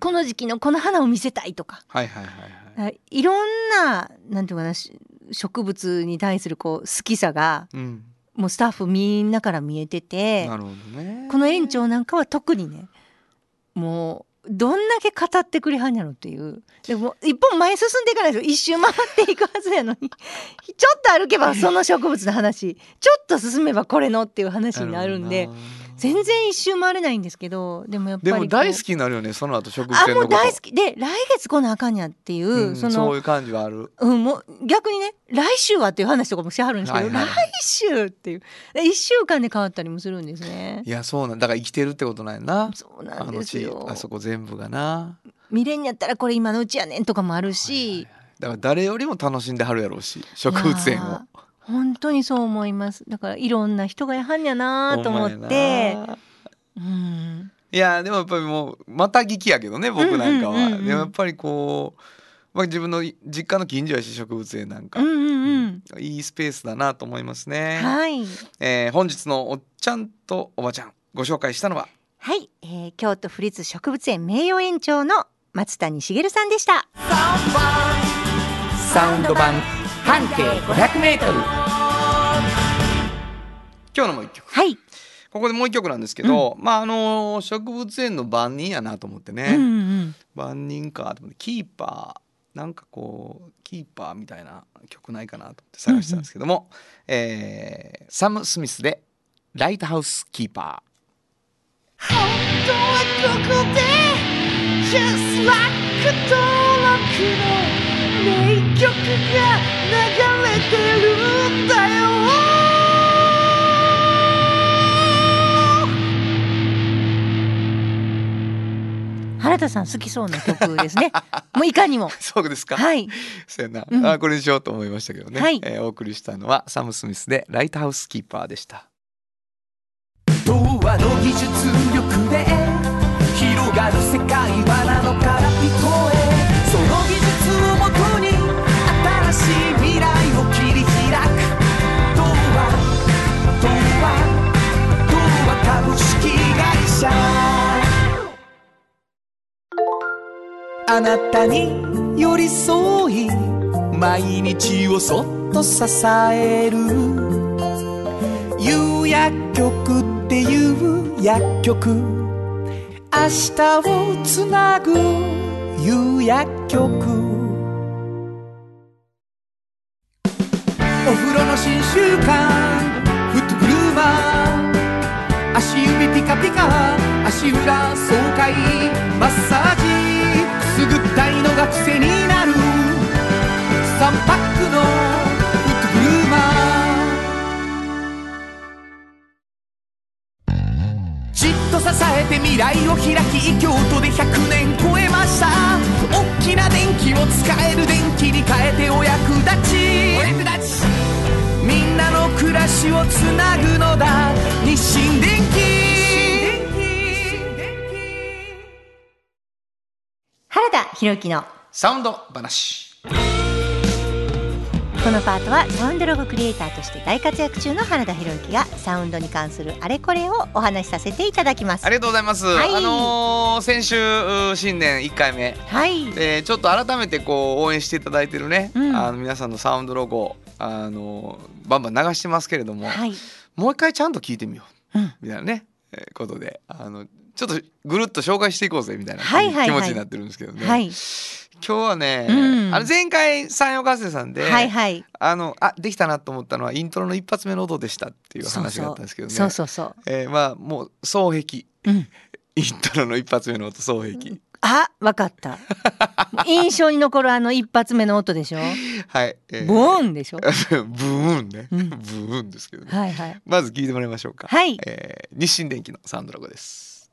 S3: この時期のこの花を見せたいとか。
S2: はいはいはいはい
S3: いろんななんていうかなし植物に対するこう好きさが
S2: うん。
S3: もうスタッフみんなから見えてて
S2: なるほどね。
S3: この園長なんかは特にねもうどんだけ語ってくれはんやろっていう。でも一本前進んでいかないですよ。一周回っていくはずやのに。ちょっと歩けばその植物の話ちょっと進めばこれのっていう話になるんで全然一周回れないんですけどでもやっぱり
S2: でも大好
S3: き
S2: きになるよねその後植物
S3: あ
S2: 園のこと。
S3: もう大好き。で来月来なあかんやっていう、
S2: うん
S3: その
S2: そういう感じはある。
S3: うん、もう逆にね来週はっていう話とかもしはるんですけど、
S2: はいはいはい。
S3: 来週っていう。で1週間で変わったりもするんですね。
S2: いやそうなんだ。から生きてるってことなんやな。
S3: そうなんですよ。
S2: あそこ全部がな。
S3: 見れんやったらこれ今のうちやねんとかもあるし、
S2: だから誰よりも楽しんではるやろうし植物園を
S3: 本当にそう思います。だからいろんな人がやはんやなと思って。うん。
S2: いやでもやっぱりもうまた聞きやけどね僕なんかは、
S3: うんうんうんうん。
S2: でもやっぱりこう、まあ、自分の実家の近所やし植物園なんか、
S3: うんうんうん。
S2: いいスペースだなと思いますね、
S3: はい。
S2: えー本日のおっちゃんとおばちゃんご紹介したのは？
S3: はい、えー京都府立植物園名誉園長の松谷茂さんでした。
S4: サウンド版半径 500m
S2: 今日のもう一曲。
S3: はい、
S2: ここでもう一曲なんですけど、まああの植物園の番人やなと思ってね、
S3: うんうん
S2: 万人かと思ってキーパーなんかこうキーパーみたいな曲ないかなと思って探したんですけども、えーサム・スミスで「ライトハウス・キーパ
S1: 本当はここで Just like 登録の名曲が流れてるんだよ
S3: 原田さん好きそうな曲ですね。もういかにも」
S2: そうですか、
S3: はい。
S2: そうやな、
S3: うん。
S2: あこれにしようと思いましたけどね、
S3: はい。
S2: えーお送りしたのはサム・スミスで「ライトハウス・キーパー」でした。
S4: 童話の技術力で広がる世界はなのから聞こえその技術をもとに新しい未来を切り開く。童話童話童話株式会社あなたに寄り添い毎日をそっと支える。有薬局っていう薬局。明日をつなぐ有薬局。お風呂の新習慣。フットグルーマー足指ピカピカ足裏爽快。マッサ癖になる。3パックのフットグルーマーじっと支えて未来を開き京都で100年超えました。大きな電気を使える電気に変えてお役立ち。お役立ちみんなの暮らしをつなぐのだ。日清電気
S3: 原田博之の
S2: サウンド話。
S3: ここのパートはサウンドロゴクリエイターとして大活躍中の原田博之がサウンドに関するあれこれをお話しさせていただきます。
S2: ありがとうございます、
S3: はい。
S2: あのー先週う新年1回目。
S3: はい。
S2: えーちょっと改めてこう応援していただいてるね、
S3: うん。
S2: あの皆さんのサウンドロゴあのバンバン流してますけれども、
S3: はい。
S2: もう一回ちゃんと聞いてみよう、
S3: うん。
S2: みたいなね、えーことであのちょっとぐるっと紹介していこうぜみたいな
S3: はいはいはい。
S2: 気持ちになってるんですけどね、
S3: はい
S2: 今日はね、
S3: うん。
S2: あの前回山陽合成さんで、
S3: はいはい。
S2: あのあできたなと思ったのはイントロの一発目の音でしたっていう話があったんですけどね。
S3: そうそうそう。
S2: えーまあもう双璧。
S3: うん。
S2: イントロの一発目の音双璧、
S3: あわかった。印象に残るあの一発目の音でしょ？
S2: はい、えー。
S3: ボーンでしょ？
S2: ブーンね、
S3: うん。
S2: ブーンですけどね、
S3: はいはい。
S2: まず聞いてもらいましょうか、
S3: はい。
S2: えー日清電機のサウンドロゴです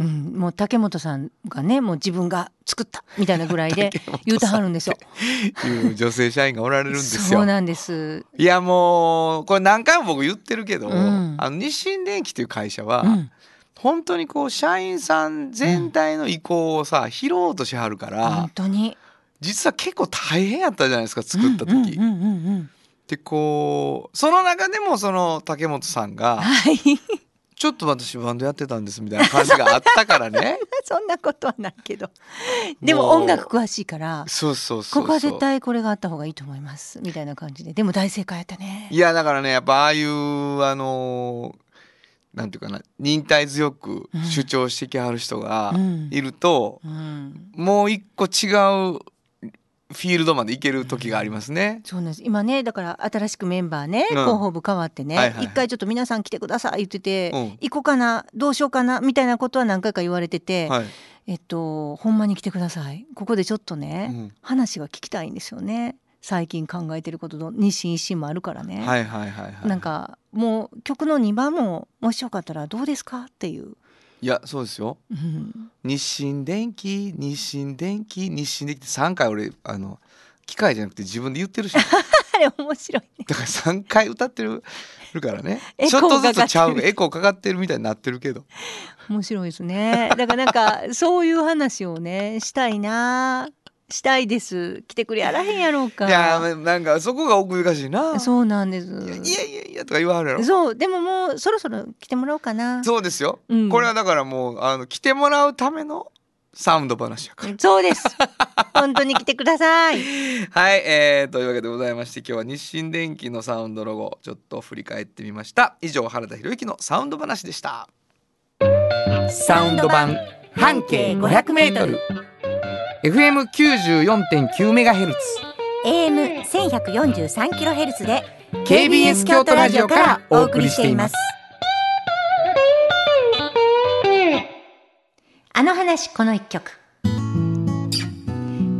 S3: うん、もう竹本さんがねもう自分が作ったみたいなぐらいで 言うてはるんですよ。
S2: いう女性社員がおられるんですよ。
S3: そうなんです。
S2: いやもうこれ何回も僕言ってるけど、
S3: うん。
S2: あの日清電機という会社は、
S3: うん、
S2: 本当にこう社員さん全体の意向をさ、拾おうとしはるから、
S3: 本当に。
S2: 実は結構大変やったじゃないですか作った時。でこうその中でもその竹本さんが
S3: はい「
S2: ちょっと私バンドやってたんです」みたいな感じがあったからね。
S3: そんなことはないけど。でも音楽詳しいから
S2: そうそうそう
S3: ここは絶対これがあった方がいいと思いますみたいな感じで。でも大正解やったね。
S2: いやだからねやっぱああいうあのなんていうかな忍耐強く
S3: うん
S2: 主張してきはる人が
S3: うん。
S2: いると、
S3: うん、
S2: もう一個違うフィールドまで行ける時がありますね。
S3: そうなんです。今ねだから新しくメンバーね、
S2: うん。
S3: 広報部変わってね、
S2: はいはいはい。
S3: 一回ちょっと皆さん来てください言ってて、
S2: うん。
S3: 行こうかなどうしようかなみたいなことは何回か言われてて、
S2: はい。
S3: えっとほんまに来てください。ここでちょっとね、
S2: うん。
S3: 話が聞きたいんですよね。最近考えてることの日清一新もあるからね、
S2: はいはいはいはい。
S3: なんかもう曲の2番ももしよかったらどうですか？っていう、
S2: いやそうですよ。
S3: うん、
S2: 日清電機日清電機日清電機って3回俺あの機械じゃなくて自分で言ってるし。だか
S3: あれ面白いね。
S2: ら3回歌ってるるからね。
S3: エ
S2: ちょ
S3: っ
S2: とずつちゃうエコーかかってるみたいになってるけど。
S3: 面白いですね。だからなんかそういう話をねしたいなしたいです。来てくれやらへんやろうか。
S2: いやーなんかそこが奥ゆかしいな。
S3: そうなんです。
S2: いやいやいやいやとか言わはるやろ。
S3: そうでももうそろそろ来てもらおうかな。
S2: そうですよ、
S3: うん。
S2: これはだからもうあの来てもらうためのサウンド話やから。
S3: そうです。本当に来てください。
S2: はい、えー、というわけでございまして今日は日清電機のサウンドロゴちょっと振り返ってみました。以上原田博之のサウンド話でした。
S4: サウンド版半径 500m
S2: FM94.9 メガヘルツ。
S3: AM 千百四十三キロヘルツで
S2: KBS 京都ラジオからお送りしています。
S3: あの話この一曲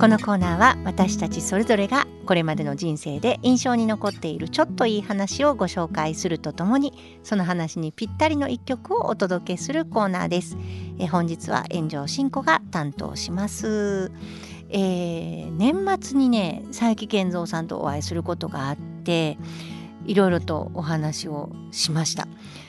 S3: このコーナーは私たちそれぞれがこれまでの人生で印象に残っているちょっといい話をご紹介するとともにその話にぴったりの一曲をお届けするコーナーです。え本日は炎上真子が担当します。えー年末にね佐伯健三さんとお会いすることがあっていろいろとお話をしました。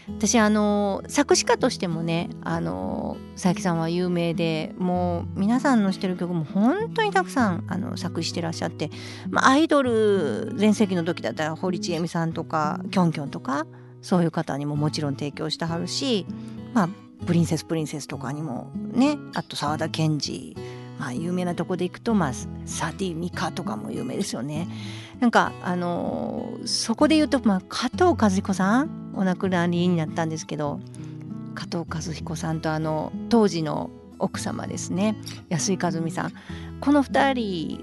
S3: 私あの作詞家としてもねあの佐伯さんは有名でもう皆さんのしてる曲も本当にたくさんあの作詞してらっしゃって、まあ、アイドル全盛期の時だったら堀ちえみさんとかきょんきょんとかそういう方にももちろん提供してはるし、まあ、プリンセスプリンセスとかにもねあと沢田研二まあ有名なとこで行くと、まあ、サティミカとかも有名ですよね。なんかあのーそこで言うと、まあ、加藤和彦さんお亡くなりになったんですけど加藤和彦さんとあの当時の奥様ですね安井和美さんこの2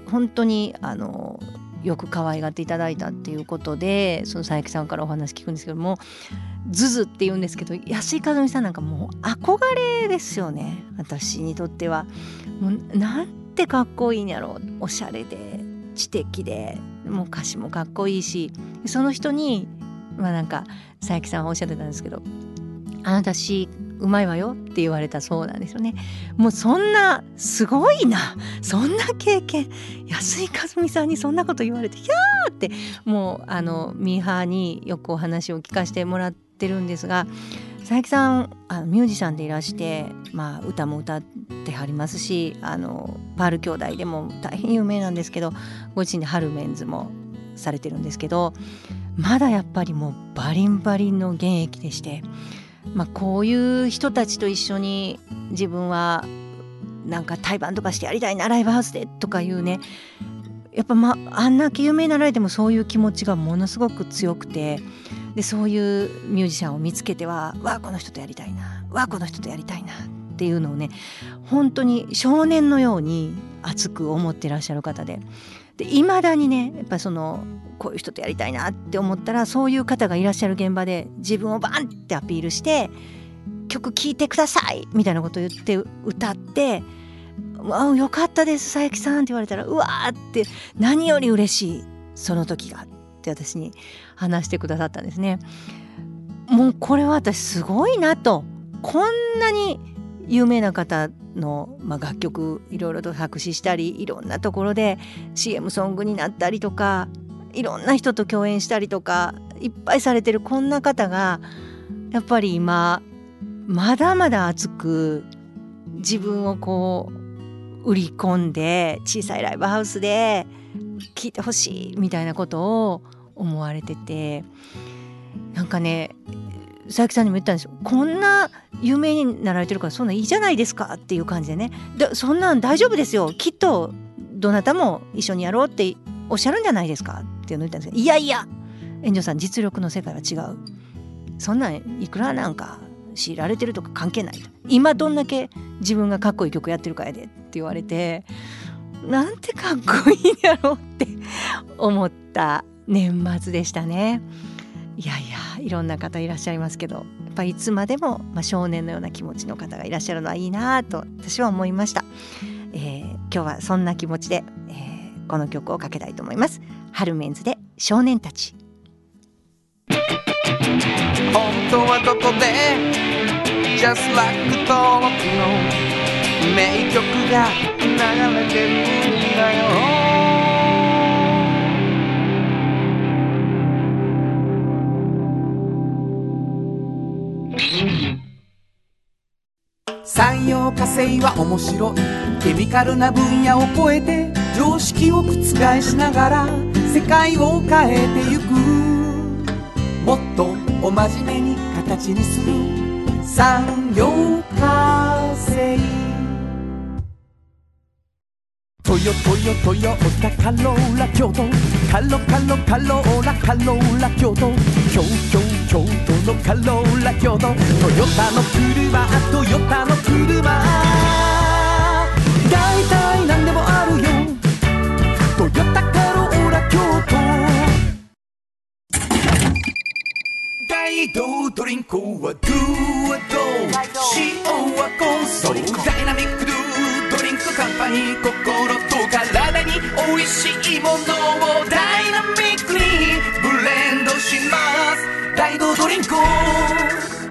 S3: 人本当にあのよく可愛がっていただいたっていうことでその佐伯さんからお話聞くんですけどもズズって言うんですけど安井和美さんなんかもう憧れですよね。私にとっては。もうなんてかっこいいんやろ。おしゃれで知的で。もう歌詞もかっこいいし。その人にまあなんか佐伯さんはおっしゃってたんですけど「あなた詩うまいわよって言われたそうなんですよね。もうそんなすごいな。そんな経験。安井和美さんにそんなこと言われてひゃーって。もうあのミーハーによくお話を聞かせてもらっててるんですが佐伯さんあのミュージシャンでいらして、まあ、歌も歌ってはりますしあのパール兄弟でも大変有名なんですけどご自身でハルメンズもされてるんですけどまだやっぱりもうバリンバリンの現役でして、まあ、こういう人たちと一緒に自分はなんか対バンとかしてやりたいなライブハウスでとかいうねやっぱまあんだけ有名になられてもそういう気持ちがものすごく強くてでそういうミュージシャンを見つけてはわあこの人とやりたいな。わあこの人とやりたいなっていうのをね本当に少年のように熱く思ってらっしゃる方で。いまだにねやっぱそのこういう人とやりたいなって思ったらそういう方がいらっしゃる現場で自分をバンってアピールして曲聴いてくださいみたいなことを言って歌って「わよかったです佐伯さん」って言われたら「うわ!」って何より嬉しいその時がって私に話してくださったんですね。もうこれは私すごいなとこんなに有名な方の、まあ、楽曲いろいろと作詞したりいろんなところで CM ソングになったりとかいろんな人と共演したりとかいっぱいされてるこんな方がやっぱり今まだまだ熱く自分をこう売り込んで小さいライブハウスで聴いてほしいみたいなことを思われててなんかね佐伯さんにも言ったんですよ。こんな有名になられてるからそんないいじゃないですかっていう感じでね。でそんなん大丈夫ですよ。きっとどなたも一緒にやろうっておっしゃるんじゃないですかっていうのを言ったんですけどいやいや炎上さん実力の世界は違う。そんなんいくらなんか強いられてるとか関係ないと。今どんだけ自分がかっこいい曲やってるかやでって言われてなんてかっこいいやろうって思った。年末でしたね。いやいやいろんな方いらっしゃいますけどやっぱいつまでも、まあ、少年のような気持ちの方がいらっしゃるのはいいなと私は思いました、えー、今日はそんな気持ちで、えー、この曲をかけたいと思います。春メンズで少年たち。
S2: 本当はここで Just like 登録の名曲が流れてるんだよ。
S4: 産業化成は面白い。ケミカルな分野を超えて常識を覆しながら世界を変えてゆく。もっとお真面目に形にする。産業化。ヨトヨトヨタカローラ京都カロカロカローラカローラ京都京京京都のカローラ京都トヨタの車トヨタの車大体何でもあるよトヨタカローラ京都大道ドリンクはドゥはド塩はコンソーダイナミックドゥドリンクカンパニー心と体においしいものをダイナミックにブレンドします。ライドドリンク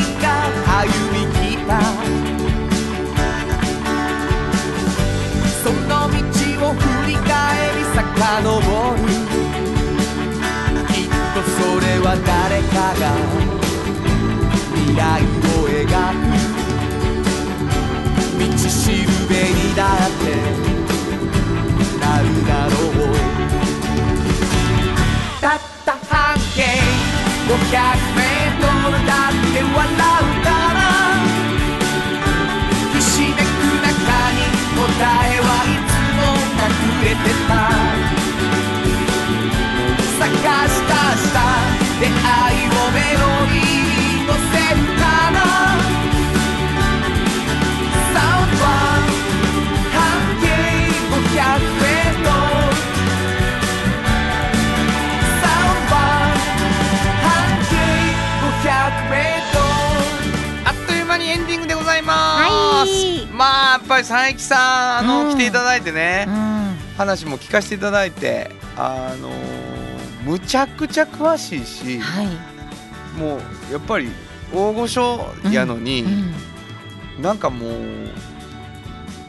S4: 歩み来た。その道を振り返り遡る。きっとそれは誰かが未来を描く。道しるべにだって。
S2: 佐伯さんあの、
S3: うん。
S2: 来ていただいてね、
S3: うん。
S2: 話も聞かせていただいてあのむちゃくちゃ詳しいし
S3: はい、
S2: もうやっぱり大御所やのに、
S3: うん
S2: なんかもう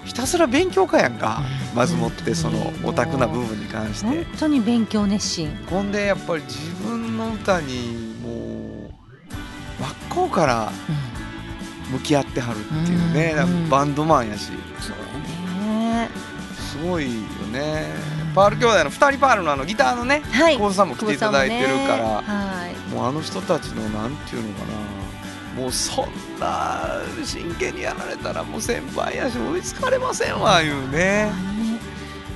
S2: ひたすら勉強家やんか、
S3: うん。
S2: まずもってそのオタクな部分に関して。
S3: 本。当に勉強熱心。
S2: ほんでやっぱり自分の歌にもう真っ向から向き合ってはるっていうね、
S3: うん
S2: バンドマンやし。
S3: そうね。
S2: すごいよね。パール兄弟の二人パールのあのギターのね
S3: はい。
S2: 久保さんも来ていただいてるから、
S3: ね。はい。
S2: もうあの人たちのなんていうのかな。もうそんな真剣にやられたらもう先輩やし追いつかれませんわいうね。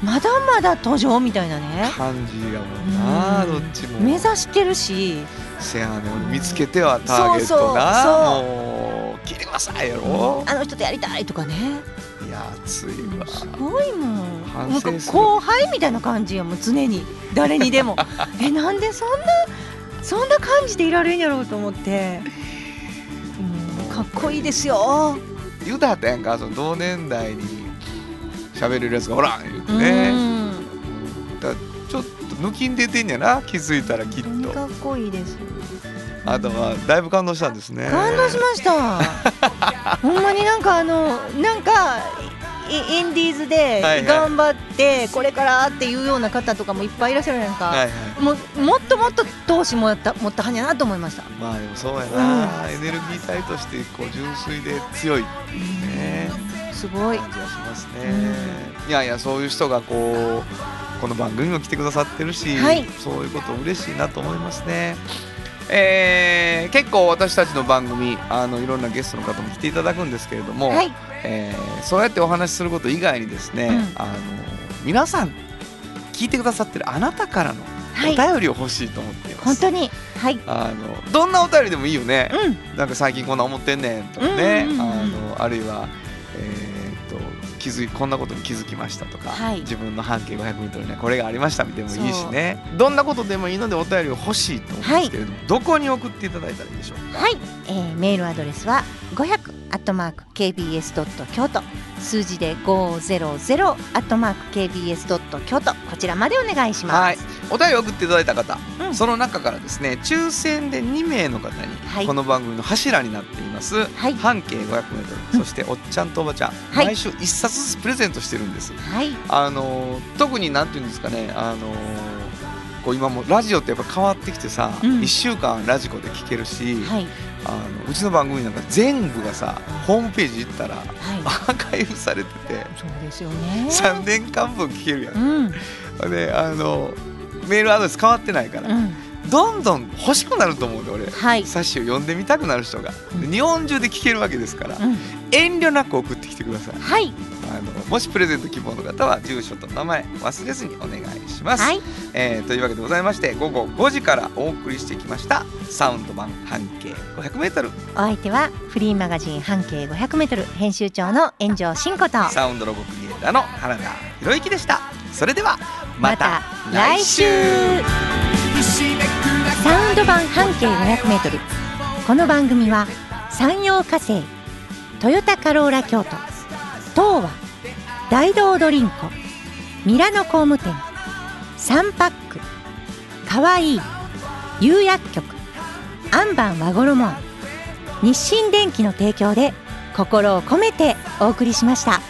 S3: まだまだ途上みたいなね。
S2: 感じやもんな
S3: うん。
S2: どっちも。
S3: 目指してるし
S2: せやねん見つけてはターゲットな。
S3: そうそう
S2: もう。聞いてくださいやろ。
S3: あの人とやりたいとかね。
S2: いや熱いわ。
S3: すごいもん。
S2: 反
S3: なんか後輩みたいな感じやもん常に。誰にでも。えなんでそんなそんな感じでいられるんやろうと思って。うんかっこいいですよ。
S2: 言うたはったやんかその同年代に喋れるやつがおらん言うて
S3: う
S2: ね
S3: ん。
S2: だちょっと抜きん出てんやな気づいたらきっと。
S3: かっこいいです
S2: あとはだいぶ感動したんですね。
S3: 感動しました。ほんまになんかあのなんかイインディーズ
S2: はい
S3: で
S2: はい。
S3: 頑張ってこれからっていうような方とかもいっぱいいらっしゃるやんか、
S2: はいはい。
S3: もうもっともっと投資もやった持ったはんやなと思いました、
S2: まあでもそうやな、エネルギー体としてこう純粋で強いね。
S3: すごい。
S2: 感じがしますね、いやいやそういう人がこうこの番組も来てくださってるし、
S3: はい。
S2: そういうこと嬉しいなと思いますね。えー結構私たちの番組あのいろんなゲストの方も来ていただくんですけれども、
S3: はい。
S2: えーそうやってお話しすること以外にですね、
S3: うん。
S2: あの皆さん聞いてくださってるあなたからのお
S3: はい。
S2: 便りを欲しいと思っています、
S3: 本当に。はい。
S2: あのどんなお便りでもいいよね、
S3: うん。
S2: なんか最近こんな思ってんねんとかね、あのあるいは、気づいこんなことに気づきましたとか、
S3: はい。
S2: 自分の半径 500m にはこれがありましたみたいなのもいいしね。どんなことでもいいのでお便りを欲しいと思うんですけれども、どこに送っていただいたらいいでしょうか？
S3: はい、えーメールアドレスは500アットマーク KBS ドット京都数字で500アットマーク KBS ドット京都こちらまでお願いします。
S2: はい。お便りを送っていただいた方、
S3: うん。
S2: その中からですね抽選で2名の方に、
S3: はい。
S2: この番組の柱になっています、
S3: はい。
S2: 半径 500m、
S3: うん。
S2: そしておっちゃんとおばちゃん、
S3: はい。
S2: 毎週1冊ずつプレゼントしてるんです。
S3: はい、
S2: あの特になんていうんですかねあのこう今もうラジオってやっぱ変わってきてさ、
S3: うん。
S2: 1週間ラジコで聞けるし、
S3: はい、
S2: あのうちの番組なんか全部がさホームページ行ったら
S3: はい、
S2: アーカイブされてて
S3: そうですよね。
S2: 3年間分聞けるやん。
S3: うん、
S2: であのメールアドレス変わってないから、
S3: うん、
S2: どんどん欲しくなると思うで俺。
S3: はい、
S2: 冊子を読んでみたくなる人が。で日本中で聞けるわけですから
S3: うん、
S2: 遠慮なく送ってきてください。
S3: はい、
S2: もしプレゼント希望の方は住所と名前忘れずにお願いします、
S3: はい、
S2: えーというわけでございまして午後5時からお送りしてきましたサウンド版半径 500m
S3: お相手はフリーマガジン半径500メートル編集長の炎上真子と。
S2: サウンドロゴクリエイターの原田博之でした。それではまた
S3: 来週。サウンド版半径500メートル。この番組は山陽火星トヨタカローラ京都東和大道ドリンコミラノ工務店3パックかわいい釉薬局アンバン和衣日清電機の提供で心を込めてお送りしました。